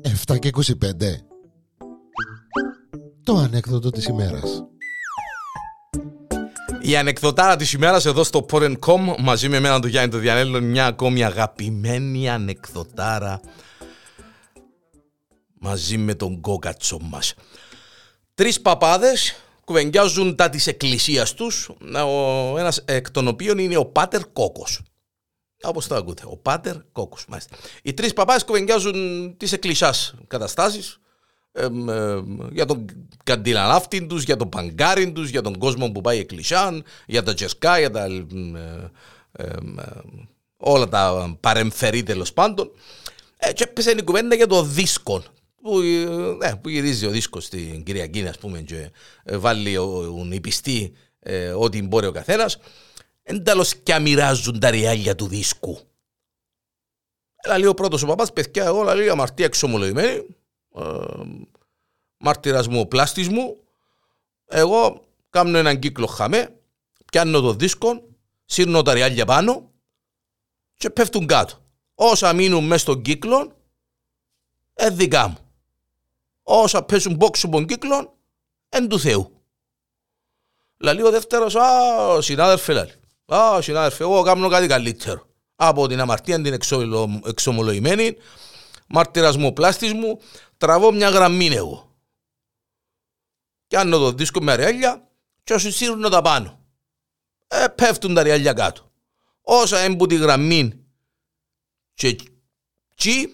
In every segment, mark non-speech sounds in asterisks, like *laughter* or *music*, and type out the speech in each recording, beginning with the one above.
Εφτά και 25 Το ανέκδοτο της ημέρας Η ανεκδοτάρα της ημέρας εδώ στο Porn.com μαζί με εμένα τον Γιάννη το Διανέλο μια ακόμη αγαπημένη ανεκδοτάρα μαζί με τον κόκατσο μας. Τρεις παπάδες κουβεντιάζουν τα της εκκλησίας τους, ο ένας εκ των οποίων είναι ο Πάτερ Κόκος. Όπως το ακούτε, ο Πάτερ Κόκος, μάλιστα. Οι τρεις παπάδες κουβεντιάζουν τις εκκλησιάς καταστάσεις, για τον καντιναλάφτη τους, για τον παγκάριν τους, για τον κόσμο που πάει εκκλησιά, για τα τζεσκά, για τα... όλα τα παρεμφερή τέλος πάντων. Ε, και έπεσε η κουβέντα για το δίσκο που, ε, που γυρίζει ο δίσκος στην Κυριακή, ας πούμε, και ε, βάλει ο, η πιστή ε, ό,τι μπορεί ο καθένας. Εντάλλως και αμοιράζουν τα ριάλια του δίσκου. Έλα λέει ο πρώτος ο παπάς, παιδιά, εγώ λέει αμαρτία εξομολογημένη, ε, μάρτυρας μου, πλάστης μου. Εγώ κάνω έναν κύκλο χαμέ, πιάνω το δίσκο, σύρνω τα ριάλια πάνω και πέφτουν κάτω. Όσα μείνουν μέσα στον κύκλο, ε, δικά μου όσα πέσουν πόξου των κύκλων, εν του Θεού. Λαλεί ο δεύτερος, α, συνάδελφε λαλεί. Α, συνάδελφε, εγώ κάνω κάτι καλύτερο. Από την αμαρτία την εξομολογημένη, μάρτυρας μου, πλάστης μου, τραβώ μια γραμμή εγώ. Και αν το δίσκο με αριάλια, και όσοι σύρουν τα πάνω. Ε, πέφτουν τα αριάλια κάτω. Όσα έμπου τη γραμμή και τσι,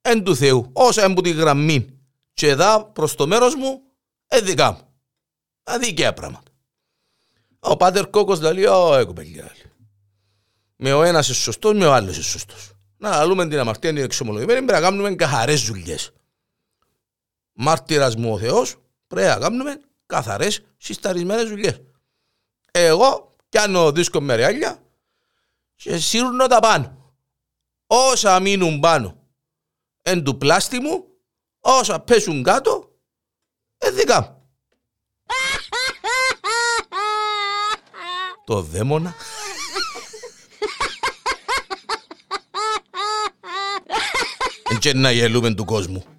εν του Θεού. Όσα έμπου τη γραμμή και εδώ προς το μέρος μου, ε, δικά μου. Αδίκαια πράγματα. Ο πάτερ Κόκος λέει, ω, έχω παιδιά. Με ο ένας είσαι σωστός, με ο άλλος είσαι σωστός. Να λαλούμε την αμαρτία την εξομολογημένη, πρέπει να κάνουμε καθαρές δουλειές. Μάρτυρας μου ο Θεός, πρέπει να κάνουμε καθαρές συσταρισμένες δουλειές. Εγώ κάνω δίσκο με ρεάλια και σύρνω τα πάνω. Όσα μείνουν πάνω εν του πλάστη μου, όσα πέσουν κάτω, ε, δικά μου. Το δαίμονα. *laughs* Και να γελούμε του κόσμου.